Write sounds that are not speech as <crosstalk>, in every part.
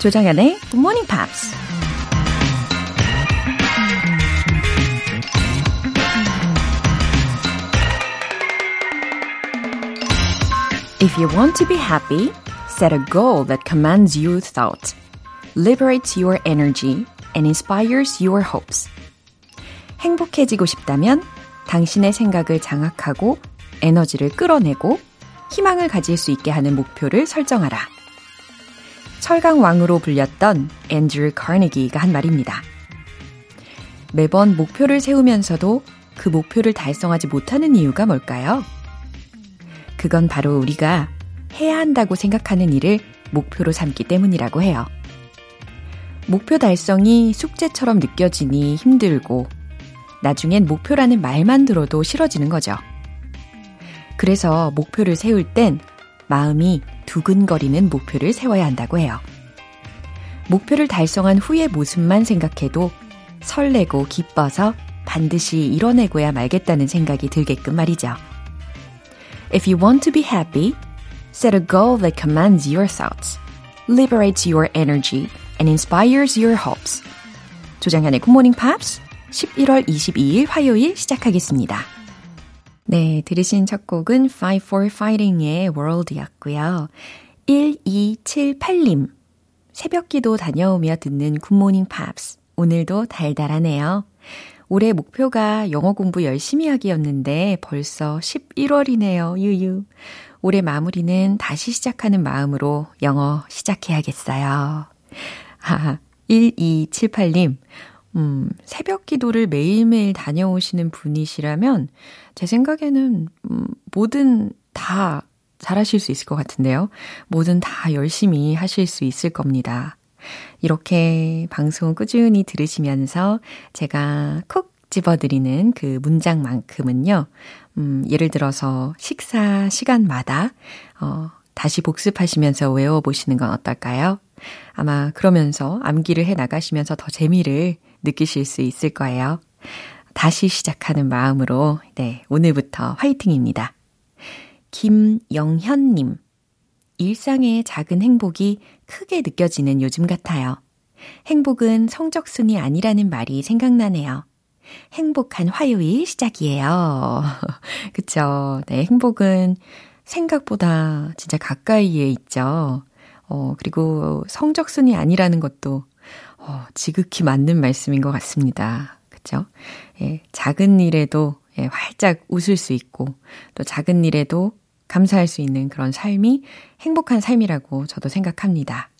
조장현의 Good Morning Pops. If you want to be happy, set a goal that commands your thought, liberates your energy, and inspires your hopes. 행복해지고 싶다면 당신의 생각을 장악하고 에너지를 끌어내고 희망을 가질 수 있게 하는 목표를 설정하라. 철강 왕으로 불렸던 앤드류 카네기가 한 말입니다. 매번 목표를 세우면서도 그 목표를 달성하지 못하는 이유가 뭘까요? 그건 바로 우리가 해야 한다고 생각하는 일을 목표로 삼기 때문이라고 해요. 목표 달성이 숙제처럼 느껴지니 힘들고 나중엔 목표라는 말만 들어도 싫어지는 거죠. 그래서 목표를 세울 땐 마음이 두근거리는 목표를 세워야 한다고 해요. 목표를 달성한 후의 모습만 생각해도 설레고 기뻐서 반드시 이뤄내고야 말겠다는 생각이 들게끔 말이죠. If you want to be happy, set a goal that commands your thoughts, liberates your energy, and inspires your hopes. 조장현의 Good Morning Pops 11월 22일 화요일 시작하겠습니다. 네, 들으신 첫 곡은 Fight for Fighting의 World였고요. 1278님, 새벽기도 다녀오며 듣는 굿모닝 팝스. 오늘도 달달하네요. 올해 목표가 영어 공부 열심히 하기였는데 벌써 11월이네요. 유유. 올해 마무리는 다시 시작하는 마음으로 영어 시작해야겠어요. 하, 1278님. 음, 새벽 기도를 매일매일 다녀오시는 분이시라면 제 생각에는 음, 뭐든 다 잘하실 수 있을 것 같은데요. 뭐든 다 열심히 하실 수 있을 겁니다. 이렇게 방송 꾸준히 들으시면서 제가 콕 집어드리는 그 문장만큼은요, 음, 예를 들어서 식사 시간마다, 어, 다시 복습하시면서 외워보시는 건 어떨까요? 아마 그러면서 암기를 해 나가시면서 더 재미를 느끼실 수 있을 거예요. 다시 시작하는 마음으로, 네, 오늘부터 화이팅입니다. 김영현님. 일상의 작은 행복이 크게 느껴지는 요즘 같아요. 행복은 성적순이 아니라는 말이 생각나네요. 행복한 화요일 시작이에요. <laughs> 그쵸. 네, 행복은 생각보다 진짜 가까이에 있죠. 어, 그리고 성적순이 아니라는 것도, 어, 지극히 맞는 말씀인 것 같습니다. 그쵸? 예, 작은 일에도 예, 활짝 웃을 수 있고, 또 작은 일에도 감사할 수 있는 그런 삶이 행복한 삶이라고 저도 생각합니다.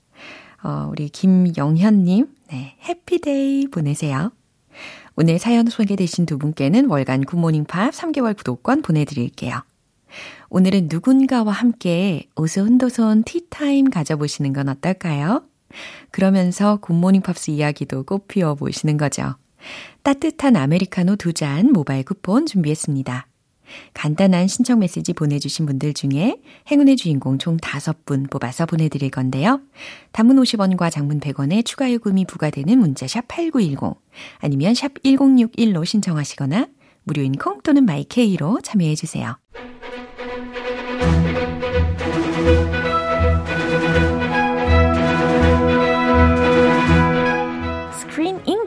어, 우리 김영현님, 네, 해피데이 보내세요. 오늘 사연 소개되신 두 분께는 월간 굿모닝 팝 3개월 구독권 보내드릴게요. 오늘은 누군가와 함께 오손도손 티타임 가져보시는 건 어떨까요? 그러면서 굿모닝 팝스 이야기도 꽃피워 보시는 거죠. 따뜻한 아메리카노 두 잔 모바일 쿠폰 준비했습니다. 간단한 신청 메시지 보내주신 분들 중에 행운의 주인공 총 5분 뽑아서 보내드릴 건데요. 단문 50원과 장문 100원의 추가 요금이 부과되는 문자 샵 8910 아니면 샵 1061로 신청하시거나 무료인 콩 또는 마이케이로 참여해주세요.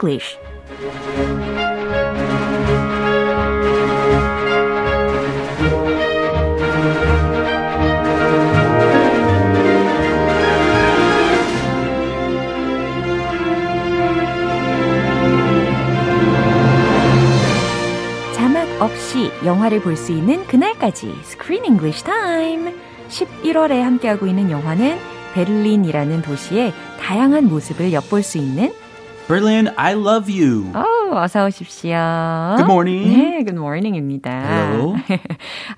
English 없이 영화를 볼 수 있는 그날까지 Screen English Time. 11월에 함께하고 있는 영화는 베를린이라는 도시의 다양한 모습을 엿볼 수 있는 Berlin, I love you. 어, 어서 오십시오. Good morning. 네, good morning입니다. Hello.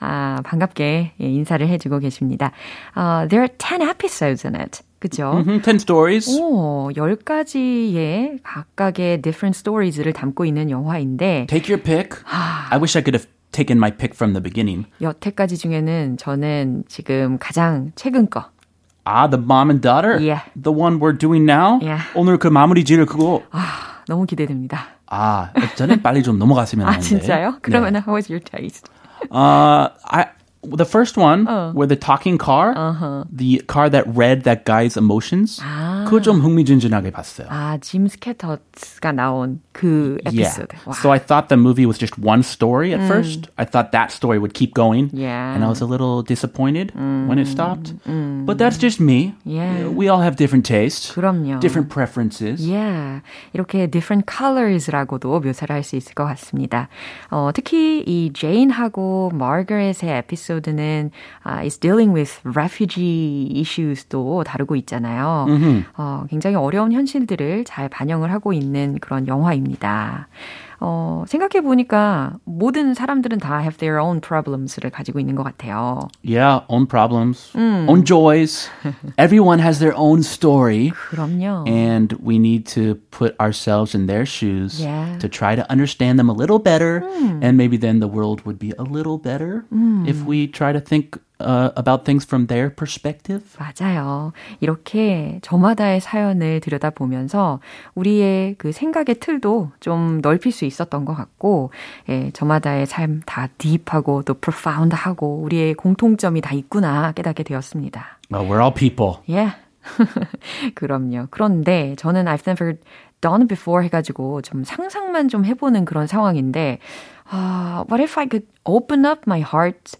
아, 반갑게 인사를 해주고 계십니다. Uh, there are 10 episodes in it. 그죠? Mm-hmm, 10 stories. 오, 10가지의 각각의 different stories를 담고 있는 영화인데 Take your pick. I wish I could have taken my pick from the beginning. 여태까지 중에는 저는 지금 가장 최근 거 Ah, the mom and daughter? Yeah. The one we're doing now? Yeah. 오늘 그 마무리 지을 그거. 아, 너무 기대됩니다. 아, 저는 빨리 좀 넘어갔으면 아, 하는데. 진짜요? 그러면 how was your taste? Uh, I the first one 어. where the talking car, Uh-huh. the car that read that guy's emotions. 아, 그거 좀 흥미진진하게 봤어요. 아, 짐 스캐터스가 나온 그 에피소드. Yeah. So I thought the movie was just one story at first. I thought that story would keep going. Yeah. And I was a little disappointed when it stopped. But that's just me. Yeah. We all have different tastes, 그럼요. different preferences. Yeah. 이렇게 different colors라고도 묘사를 할 수 있을 것 같습니다. 어, 특히 이 제인하고 마거렛의 에피소드 는 uh, is dealing with refugee issues도 다루고 있잖아요. 어, 굉장히 어려운 현실들을 잘 반영을 하고 있는 그런 영화입니다. 어, 생각해 보니까 모든 사람들은 다 have their own problems를 가지고 있는 것 같아요. Yeah, own problems, own joys. Everyone has their own story. 그럼요. And we need to put ourselves in their shoes Yeah. to try to understand them a little better. And maybe then the world would be a little better if we try to think uh, about things from their perspective. 맞아요. 이렇게 저마다의 사연을 들여다보면서 우리의 그 생각의 틀도 좀 넓힐 수 있었던 것 같고, 예, 저마다의 삶 다 딥하고 또 profound하고 우리의 공통점이 다 있구나 깨닫게 되었습니다. Uh, we're all people. 예. <laughs> 그럼요. 그런데 저는 I've never done before 해가지고 좀 상상만 좀 해보는 그런 상황인데, 아, what if I could open up my heart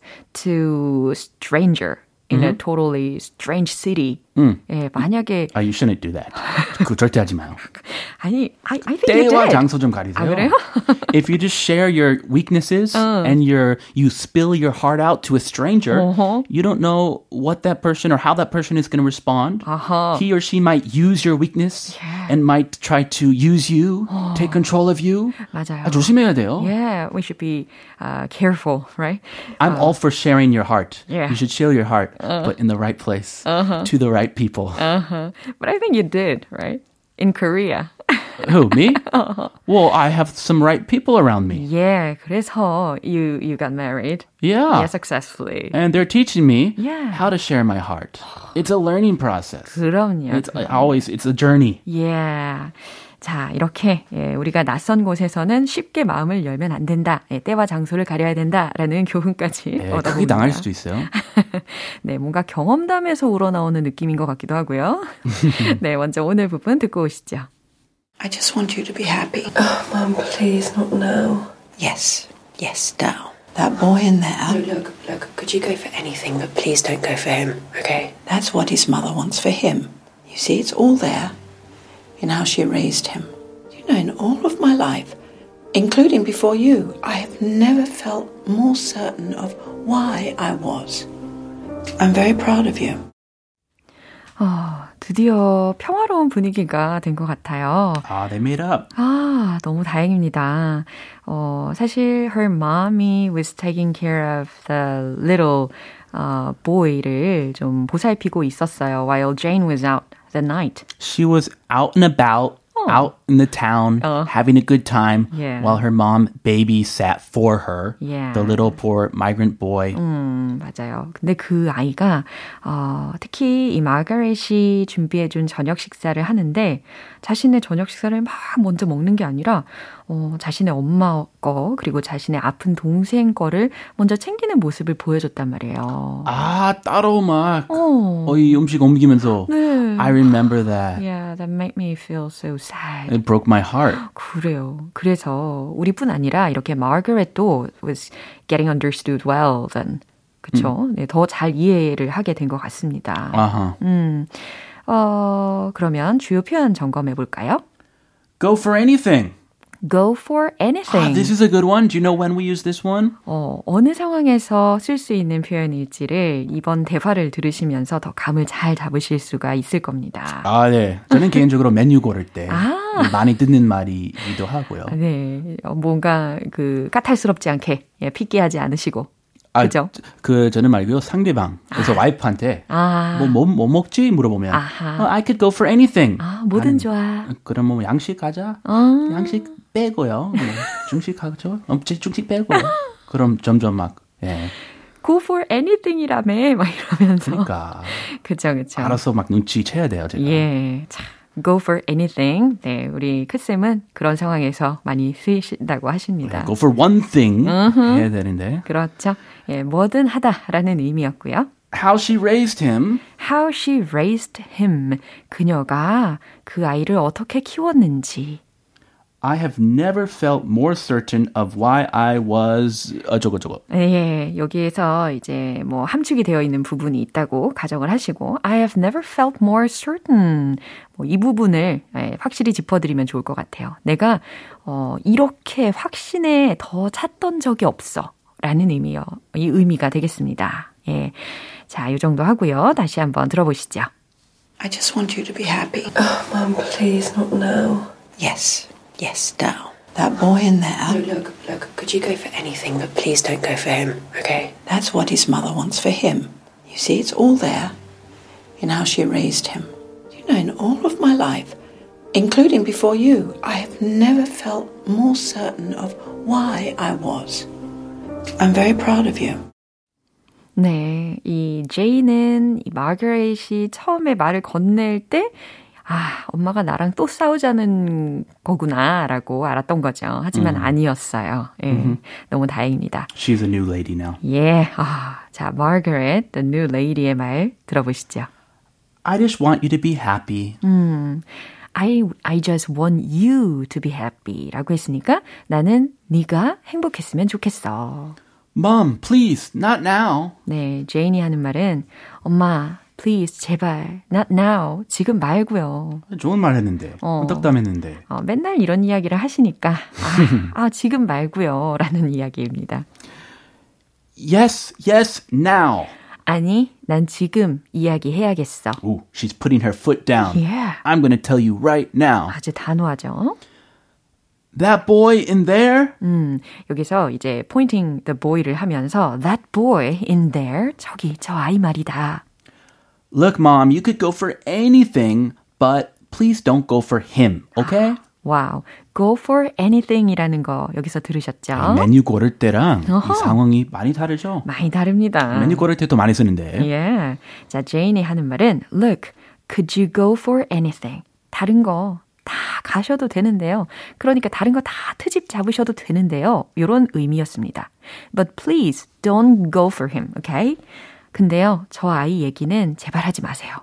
to stranger in a mm-hmm. totally strange city? 예, 만약에 Uh, you shouldn't do that. 그거 절대 하지 마요. <laughs> 아니, I, I think you 때와 did. 장소 좀 가리세요. 아, 그래요? <laughs> if you just share your weaknesses and your you spill your heart out to a stranger, Uh-huh. you don't know what that person or how that person is going to respond. 아하. He or she might use your weakness and might try to use you, take control of you. 맞아요. 아, 조심해야 돼요. Yeah, we should be uh, careful, right? I'm all for sharing your heart. Yeah. Uh-huh. You should share your heart, but in the right place, to the right people. Uh-huh. But I think you did, right? In Korea. <laughs> Who, me? <laughs> Well, I have some right people around me. Yeah, 그래서 you you got married. Yeah. Yeah, successfully. And they're teaching me Yeah. how to share my heart. It's a learning process. <gasps> 그럼요. It's always it's a journey. Yeah. 자, 이렇게 예, 우리가 낯선 곳에서는 쉽게 마음을 열면 안 된다. 예, 때와 장소를 가려야 된다라는 교훈까지 네, 얻어봅니다. 크게 당할 수도 있어요. 네, 뭔가 경험담에서 우러나오는 느낌인 것 같기도 하고요. 네, 먼저 오늘 부분 듣고 오시죠. I just want you to be happy. Oh, Mum, please, not now. Yes, yes, now. That boy in there, Look, look, could you go for anything, but please don't go for him, okay? that's what his mother wants for him. You see, it's all there in how she raised him. You know, in all of my life, including before you, I have never felt more certain of why I was. I'm very proud of you. 어, 드디어 평화로운 분위기가 된 것 같아요. Ah, they made up. 아, 너무 다행입니다. 어, 사실 her mommy was taking care of the little uh, boy를 좀 보살피고 있었어요. While Jane was out the night. She was out and about, out in the town, having a good time, Yeah. while her mom babysat for her, Yeah. the little poor migrant boy. 음, 맞아요. 근데 그 아이가, 어, 특히 이 마가렛이 준비해준 저녁 식사를 하는데, 자신의 저녁 식사를 막 먼저 먹는 게 아니라, 어, 자신의 엄마 거, 그리고 자신의 아픈 동생 거를 먼저 챙기는 모습을 보여줬단 말이에요. 아, 따로 막, 어. 어, 이 음식 옮기면서. 네. I remember that. Yeah, that made me feel so sad. It broke my heart. 그래요. 그래서 우리뿐 아니라 이렇게 마거렛도 was getting understood well then. 그쵸? 네, 더 잘 이해를 하게 된 것 같습니다. Uh-huh. 음, 어, 그러면 주요 표현 점검해 볼까요? Go for anything. Go for Ah, anything. this is a good one. Do you know when we use this one? 어, 어느 상황에서 쓸 수 있는 표현일지를 이번 대화를 들으시면서 더 감을 잘 잡으실 수가 있을 겁니다. 아, 네. 저는 개인적으로 메뉴 고를 때 아. 많이 듣는 말이기도 하고요. 네, 어, 뭔가 그 까탈스럽지 않게 예, 피끼하지 않으시고 아, 그죠? 그 저는 말고요. 상대방. 그래서 와이프한테 아. 뭐, 뭐, 뭐 먹지? 물어보면 아하. 어, I could go for anything. 아, 뭐든 좋아. 그럼 뭐 양식 가자. 어. 양식 빼고요. 네. 중식 하죠. 어, 중식 빼고요. 그럼 점점 막 예. Go for anything이라며 막 이러면서. 그러니까 그쵸, 그쵸. 알아서 막 눈치 채야 돼요, 제가. 예. 자, go for anything. 네, 우리 크쌤은 그런 상황에서 많이 쓰이신다고 하십니다. Go for one thing 해야 되는데. 그렇죠. 예, 뭐든 하다라는 의미였고요. how she raised him. How she raised him. 그녀가 그 아이를 어떻게 키웠는지. I have never felt more certain of why I was 어저거 저거. 예, 여기에서 이제 뭐 함축이 되어 있는 부분이 있다고 가정을 하시고 I have never felt more certain. 뭐 이 부분을 예, 확실히 짚어드리면 좋을 것 같아요. 내가 어, 이렇게 확신에 더 찼던 적이 없어. 라는 의미요. 이 의미가 되겠습니다. 예. 자, 이 정도 하고요. 다시 한번 들어보시죠. I just want you to be happy. Oh, Mum, please, not now. Yes, yes, now. That boy in No, there, look, look, could you go for anything, but please don't go for him, okay? that's what his mother wants for him. You see, it's all there in how she raised him. You know, in all of my life, including before you, I have never felt more certain of why I was. I'm very proud of you. 네, 이 제이는 이 마거렛이 처음에 말을 건넬 때 아, 엄마가 나랑 또 싸우자는 거구나 라고 알았던 거죠. 하지만 아니었어요. 예, 너무 다행입니다. She's a new lady now. 예, 아, 자, Margaret, the new lady의 말 들어보시죠. I just want you to be happy. I, I just want you to be happy 라고 했으니까 나는 네가 행복했으면 좋겠어. Mom, please, not now. 네, 제인이 하는 말은 엄마, please, 제발, not now, 지금 말고요. 좋은 말 했는데. 어. 덕담했는데. 어, 맨날 이런 이야기를 하시니까 아, 아 지금 말고요 라는 이야기입니다. Yes, yes, now. 아니, 난 지금 이야기해야겠어. Ooh, she's putting her foot down. Yeah. I'm going to tell you right now. 아주 단호하죠. That boy in there? 음, 여기서 이제 pointing the boy를 하면서 that boy in there, 저기 저 아이 말이다. Look, mom, you could go for anything, but please don't go for him, okay? <gasps> 와우, go for anything이라는 거 여기서 들으셨죠? 메뉴 고를 때랑 어허. 이 상황이 많이 다르죠. 많이 다릅니다. 메뉴 고를 때도 많이 쓰는데. 예. 자, 제인이 하는 말은 look, could you go for anything? 다른 거 다 가셔도 되는데요. 그러니까 다른 거 다 트집 잡으셔도 되는데요. 이런 의미였습니다. But please don't go for him, okay? 근데요, 저 아이 얘기는 제발 하지 마세요.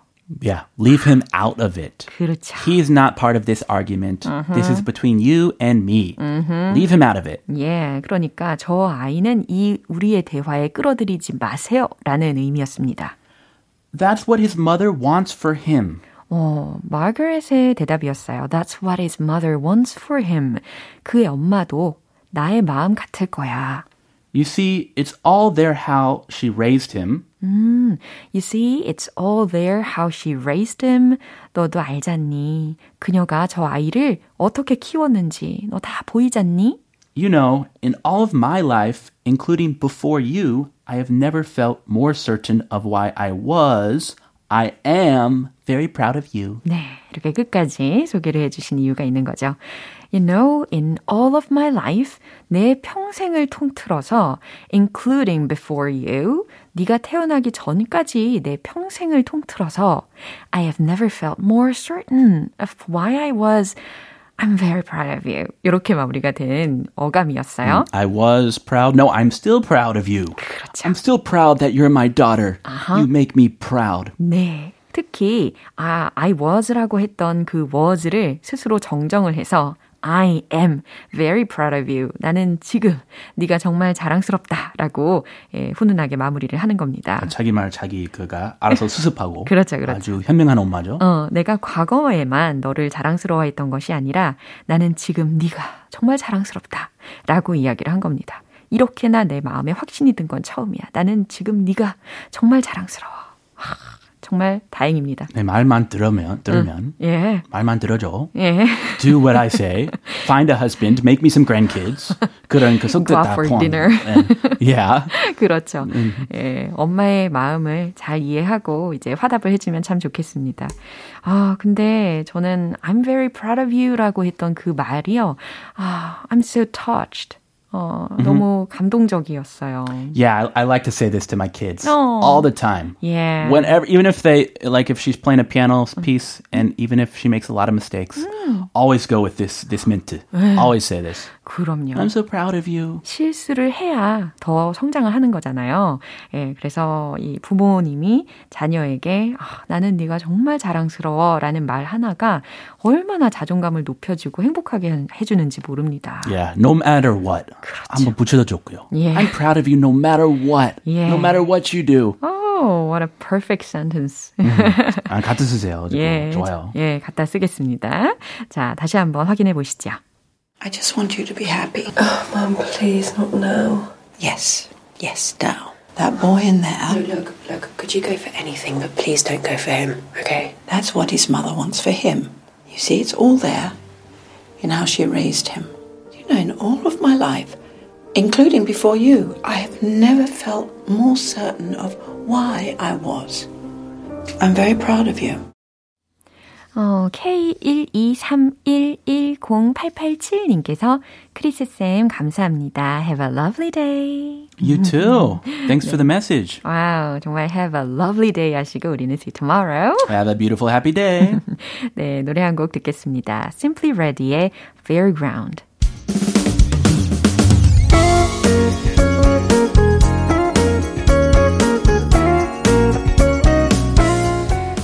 Yeah, leave him out of it. 그렇죠. He is not part of this argument. This is between you and me. Leave him out of it. 예, 그러니까 저 아이는 이 우리의 대화에 끌어들이지 마세요. 라는 의미였습니다. That's what his mother wants for him. 어, 마거렛의 대답이었어요. That's what his mother wants for him. 그의 엄마도 나의 마음 같을 거야. You see, it's all there how she raised him. 음, you see, it's all there how she raised him. 너도 알잖니. 그녀가 저 아이를 어떻게 키웠는지 너 다 보이잖니? You know, in all of my life, including before you, I have never felt more certain of why I was, I am very proud of you. 네, 이렇게 끝까지 소개를 해주신 이유가 있는 거죠. You know, in all of my life, 내 평생을 통틀어서, including before you, 네가 태어나기 전까지 내 평생을 통틀어서, I have never felt more certain of why I was. I'm very proud of you. 이렇게 마무리가 된 어감이었어요. I was proud. No, I'm still proud of you. I'm still proud that you're my daughter. You make me proud. 네. 특히 아, I was라고 했던 그 was를 스스로 정정을 해서 I am very proud of you. 나는 지금 네가 정말 자랑스럽다라고 예, 훈훈하게 마무리를 하는 겁니다. 자기 말 자기 그가 알아서 수습하고 <laughs> 그렇죠, 그렇죠. 아주 현명한 엄마죠. 어, 내가 과거에만 너를 자랑스러워했던 것이 아니라 나는 지금 네가 정말 자랑스럽다라고 이야기를 한 겁니다. 이렇게나 내 마음에 확신이 든 건 처음이야. 나는 지금 네가 정말 자랑스러워. 하, 정말 다행입니다. 내 말만 들으면 들으면 예. 말만 들어줘. 예. Do what I say. Find a husband. Make me some grandkids. 그런 그 out 다 포함. dinner. 네. Yeah. 그렇죠. 예, 엄마의 마음을 잘 이해하고 이제 화답을 해주면 참 좋겠습니다. 아, 근데 저는 I'm very proud of you라고 했던 그 말이요. 아, I'm so touched. 어, 너무 감동적이었어요. Yeah, I, I like to say this to my kids Oh. all the time. Yeah. Whenever, even if they like, if she's playing a piano piece, and even if she makes a lot of mistakes, always go with this this mint. Always say this. 그럼요. I'm so proud of you. 실수를 해야 더 성장을 하는 거잖아요. 예, 그래서 이 부모님이 자녀에게 아, 나는 네가 정말 자랑스러워 라는 말 하나가 얼마나 자존감을 높여주고 행복하게 해- 해주는지 모릅니다. Yeah, no matter what. 한번 붙여도 좋고요. Yeah. I'm proud of you no matter what. Yeah. No matter what you do. Oh, what a perfect sentence. 아, 같이 쓰세요. <laughs> 예, 좋아요. 예, 갖다 쓰겠습니다. 자, 다시 한번 확인해 보시죠. I just want you to be happy. Oh, Mum, please, not now. Yes, yes, now. That boy in No, there, look, look, could you go for anything, but please don't go for him, okay? that's what his mother wants for him. You see, it's all there in how she raised him. You know, in all of my life, including before you, I have never felt more certain of why I was. I'm very proud of you. 어, K123110887님께서 크리스쌤 감사합니다. Have a lovely day. You too. <laughs> Thanks for the message. 와우, 정말 have a lovely day 하시고 우리는 see you tomorrow. Have a beautiful, happy day. <laughs> 네, 노래 한 곡 듣겠습니다. Simply Ready의 Fairground.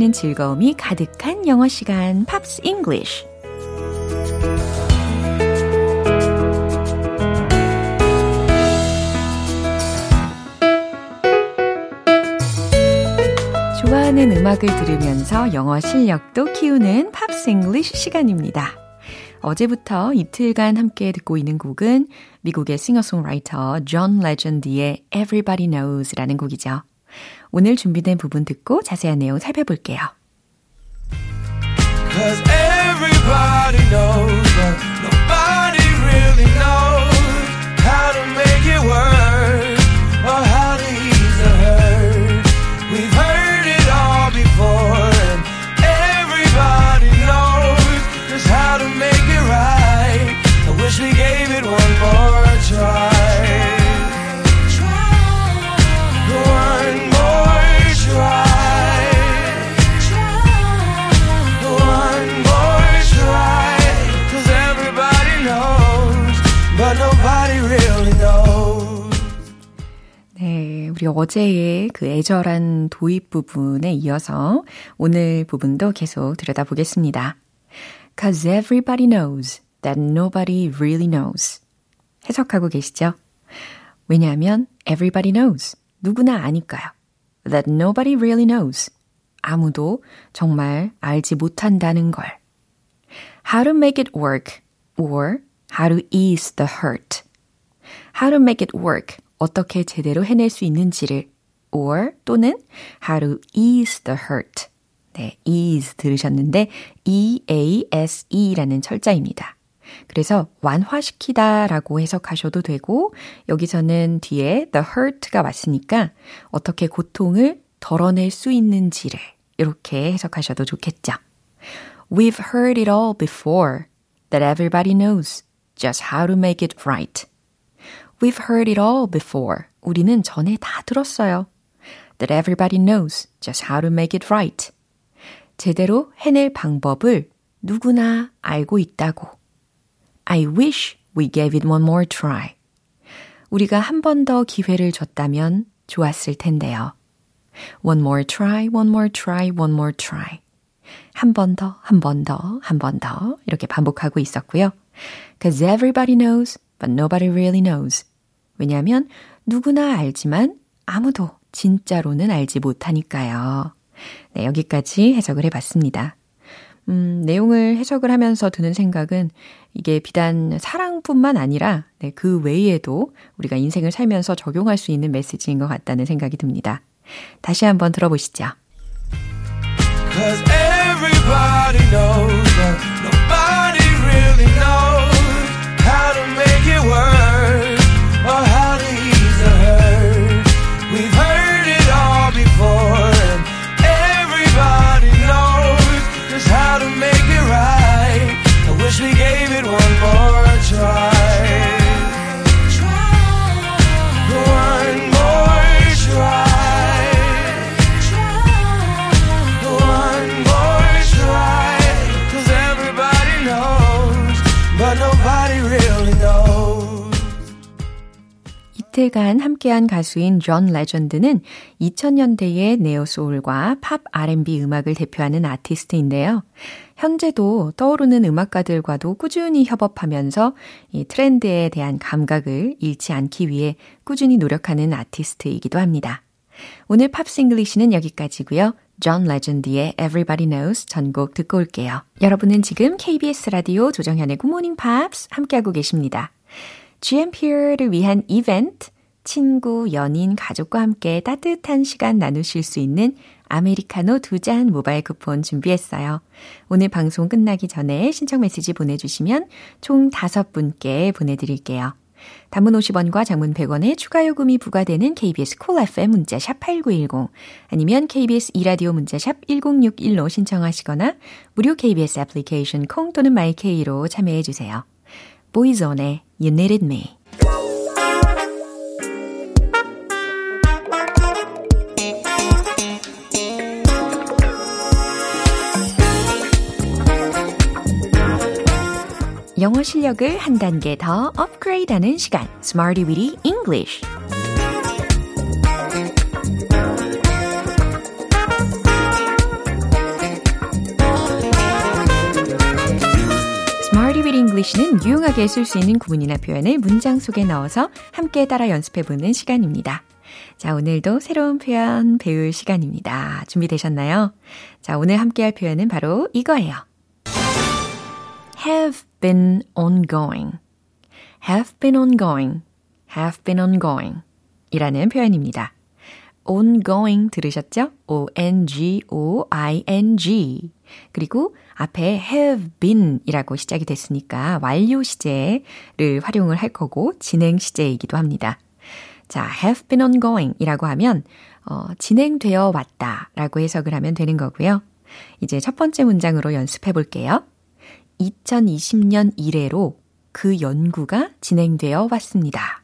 함께하는 즐거움이 가득한 영어 시간 Pops English. 좋아하는 음악을 들으면서 영어 실력도 키우는 Pops English 시간입니다. 어제부터 이틀간 함께 듣고 있는 곡은 미국의 싱어송라이터 존 레전드의 Everybody Knows라는 곡이죠. 오늘 준비된 부분 듣고 자세한 내용 살펴볼게요. Cause everybody knows, but nobody really knows how to make it work 어제의 그 애절한 도입 부분에 이어서 오늘 부분도 계속 들여다보겠습니다. Cause everybody knows that nobody really knows. 해석하고 계시죠? 왜냐하면 everybody knows. 누구나 아니까요. That nobody really knows. 아무도 정말 알지 못한다는 걸. How to make it work or how to ease the hurt. How to make it work. 어떻게 제대로 해낼 수 있는지를 or 또는 how to ease the hurt. 네, ease 들으셨는데 E-A-S-E라는 철자입니다. 그래서 완화시키다라고 해석하셔도 되고 여기서는 뒤에 the hurt가 왔으니까 어떻게 고통을 덜어낼 수 있는지를 이렇게 해석하셔도 좋겠죠. We've heard it all before that everybody knows just how to make it right. We've heard it all before. 우리는 전에 다 들었어요. That everybody knows just how to make it right. 제대로 해낼 방법을 누구나 알고 있다고. I wish we gave it one more try. 우리가 한 번 더 기회를 줬다면 좋았을 텐데요. One more try, one more try, one more try. 한 번 더, 한 번 더, 한 번 더 이렇게 반복하고 있었고요. Cause everybody knows, but nobody really knows. 왜냐하면 누구나 알지만 아무도 진짜로는 알지 못하니까요. 네, 여기까지 해석을 해봤습니다. 음, 내용을 해석을 하면서 드는 생각은 이게 비단 사랑뿐만 아니라 네, 그 외에도 우리가 인생을 살면서 적용할 수 있는 메시지인 것 같다는 생각이 듭니다. 다시 한번 들어보시죠. Cause everybody knows that nobody really knows how to make it work 이틀간 함께한 가수인 존 레전드는 2000년대의 neo soul과 팝 R&B 음악을 대표하는 아티스트인데요. 현재도 떠오르는 음악가들과도 꾸준히 협업하면서 이 트렌드에 대한 감각을 잃지 않기 위해 꾸준히 노력하는 아티스트이기도 합니다. 오늘 Pops English는 여기까지고요. 존 레전드의 Everybody Knows 전곡 듣고 올게요. 여러분은 지금 KBS 라디오 조정현의 Good Morning Pops 함께하고 계십니다. GMP를 위한 이벤트, 친구, 연인, 가족과 함께 따뜻한 시간 나누실 수 있는 아메리카노 두 잔 모바일 쿠폰 준비했어요. 오늘 방송 끝나기 전에 신청 메시지 보내주시면 총 다섯 분께 보내드릴게요. 단문 50원과 장문 100원의 추가 요금이 부과되는 KBS cool FM 문자샵 8910 아니면 KBS 2라디오 문자샵 1061로 신청하시거나 무료 KBS 애플리케이션 콩 또는 My K로 참여해 주세요. 보이존의 You Needed Me 영어 실력을 한 단계 더 업그레이드하는 시간 Smarty Weedy English English는 유용하게 쓸 수 있는 구문이나 표현을 문장 속에 넣어서 함께 따라 연습해보는 시간입니다. 자, 오늘도 새로운 표현 배울 시간입니다. 준비되셨나요? 자, 오늘 함께 할 표현은 바로 이거예요. have been ongoing. have been ongoing. have been ongoing. 이라는 표현입니다. ongoing 들으셨죠? o-n-g-o-i-n-g. 그리고 앞에 have been 이라고 시작이 됐으니까 완료 시제를 활용을 할 거고 진행 시제이기도 합니다. 자, have been ongoing 이라고 하면, 어, 진행되어 왔다 라고 해석을 하면 되는 거고요. 이제 첫 번째 문장으로 연습해 볼게요. 2020년 이래로 그 연구가 진행되어 왔습니다.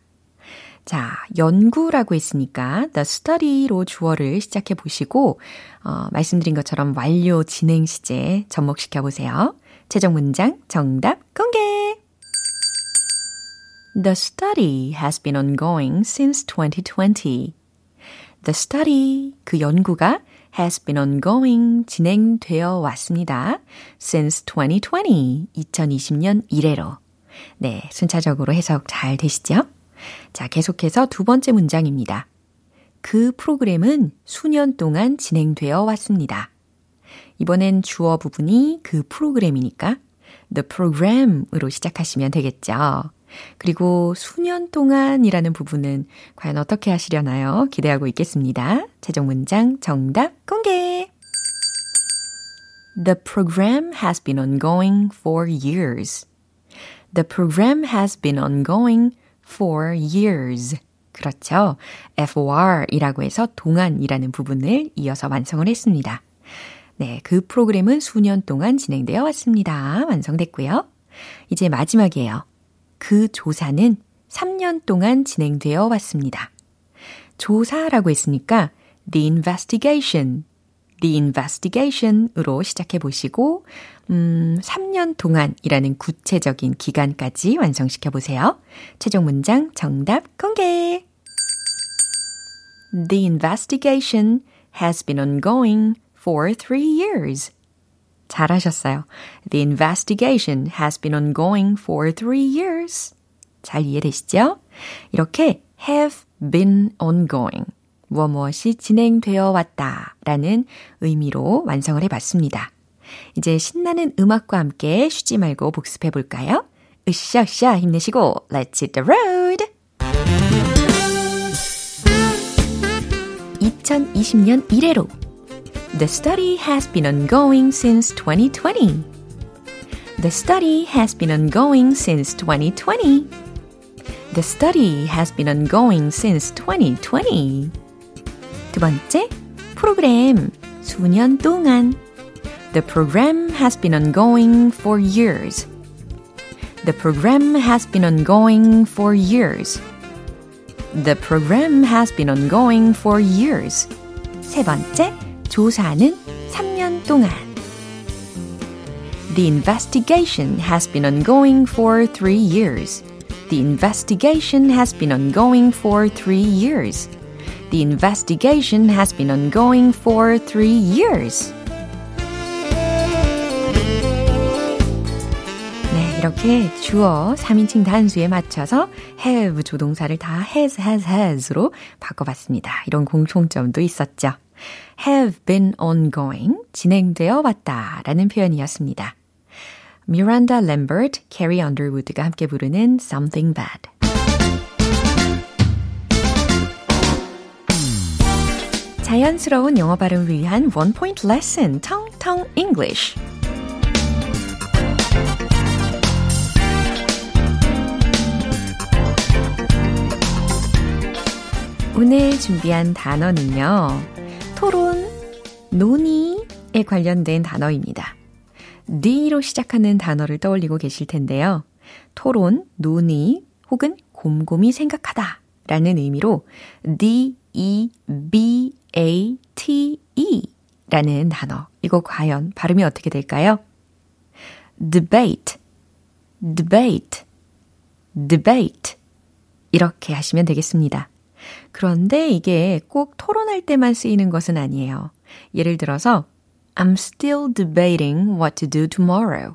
자, 연구라고 했으니까 the study로 주어를 시작해 보시고 어, 말씀드린 것처럼 완료 진행 시제 접목시켜 보세요. 최종 문장 정답 공개. The study has been ongoing since 2020. The study, 그 연구가 has been ongoing, 진행되어 왔습니다. since 2020, 2020년 이래로. 네, 순차적으로 해석 잘 되시죠? 자, 계속해서 두 번째 문장입니다. 그 프로그램은 수년 동안 진행되어 왔습니다. 이번엔 주어 부분이 그 프로그램이니까 the program으로 시작하시면 되겠죠. 그리고 수년 동안이라는 부분은 과연 어떻게 하시려나요? 기대하고 있겠습니다. 최종 문장 정답 공개! The program has been ongoing for years. The program has been ongoing for years. 그렇죠. for이라고 해서 동안이라는 부분을 이어서 완성을 했습니다. 네, 그 프로그램은 수년 동안 진행되어 왔습니다. 완성됐고요. 이제 마지막이에요. 그 조사는 3년 동안 진행되어 왔습니다. 조사라고 했으니까 the investigation, the investigation으로 시작해 보시고 음, 3년 동안이라는 구체적인 기간까지 완성시켜 보세요. 최종 문장 정답 공개. The investigation has been ongoing for three years. 잘하셨어요. The investigation has been ongoing for three years. 잘 이해되시죠? 이렇게 have been ongoing. 무엇 무엇이 진행되어 왔다 라는 의미로 완성을 해봤습니다. 이제 신나는 음악과 함께 쉬지 말고 복습해 볼까요? 으쌰으쌰 힘내시고 Let's hit the road! 2020년 1회로 The study has been ongoing since 2020. The study has been ongoing since 2020. The study has been ongoing since 2020. 두 번째, 프로그램 수년 동안 The program has been ongoing for years. The program has been ongoing for years. The program has been ongoing for years. 세 번째, 조사는 3년 동안. The investigation has been ongoing for three years. The investigation has been ongoing for three years. The investigation has been ongoing for three years. 네, 이렇게 주어 3인칭 단수에 맞춰서 have 조동사를 다 has, has, has로 바꿔봤습니다. 이런 공통점도 있었죠. have been ongoing, 진행되어 왔다 라는 표현이었습니다. 미란다 램버트, 캐리 언더우드가 함께 부르는 Something Bad. 자연스러운 영어 발음을 위한 원 포인트 레슨, 텅텅 English. 오늘 준비한 단어는요. 토론, 논의에 관련된 단어입니다. D로 시작하는 단어를 떠올리고 계실 텐데요. 토론, 논의 혹은 곰곰이 생각하다 라는 의미로 D, E, B, A, T, E 라는 단어. 이거 과연 발음이 어떻게 될까요? debate, debate, debate. 이렇게 하시면 되겠습니다. 그런데 이게 꼭 토론할 때만 쓰이는 것은 아니에요. 예를 들어서 I'm still debating what to do tomorrow.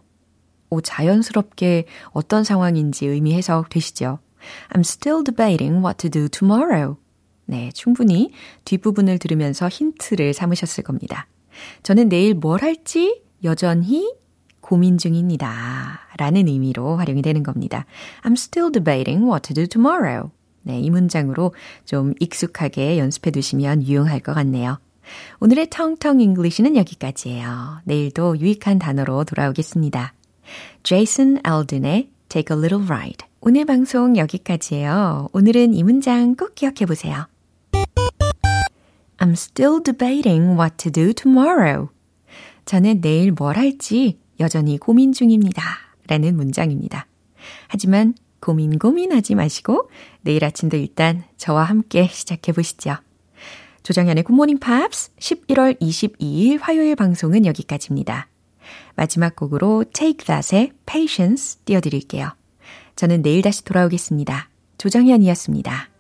오, 자연스럽게 어떤 상황인지 의미 해석되시죠? I'm still debating what to do tomorrow. 네, 충분히 뒷부분을 들으면서 힌트를 삼으셨을 겁니다. 저는 내일 뭘 할지 여전히 고민 중입니다. 라는 의미로 활용이 되는 겁니다. I'm still debating what to do tomorrow. 네, 이 문장으로 좀 익숙하게 연습해 두시면 유용할 것 같네요. 오늘의 텅텅 English는 여기까지예요. 내일도 유익한 단어로 돌아오겠습니다. 제이슨 알든의 Take a Little Ride. 오늘 방송 여기까지예요. 오늘은 이 문장 꼭 기억해 보세요. I'm still debating what to do tomorrow. 저는 내일 뭘 할지 여전히 고민 중입니다. 라는 문장입니다. 하지만 고민 고민하지 마시고 내일 아침도 일단 저와 함께 시작해 보시죠. 조정현의 굿모닝 팝스 11월 22일 화요일 방송은 여기까지입니다. 마지막 곡으로 Take That의 Patience 띄워드릴게요. 저는 내일 다시 돌아오겠습니다. 조정현이었습니다.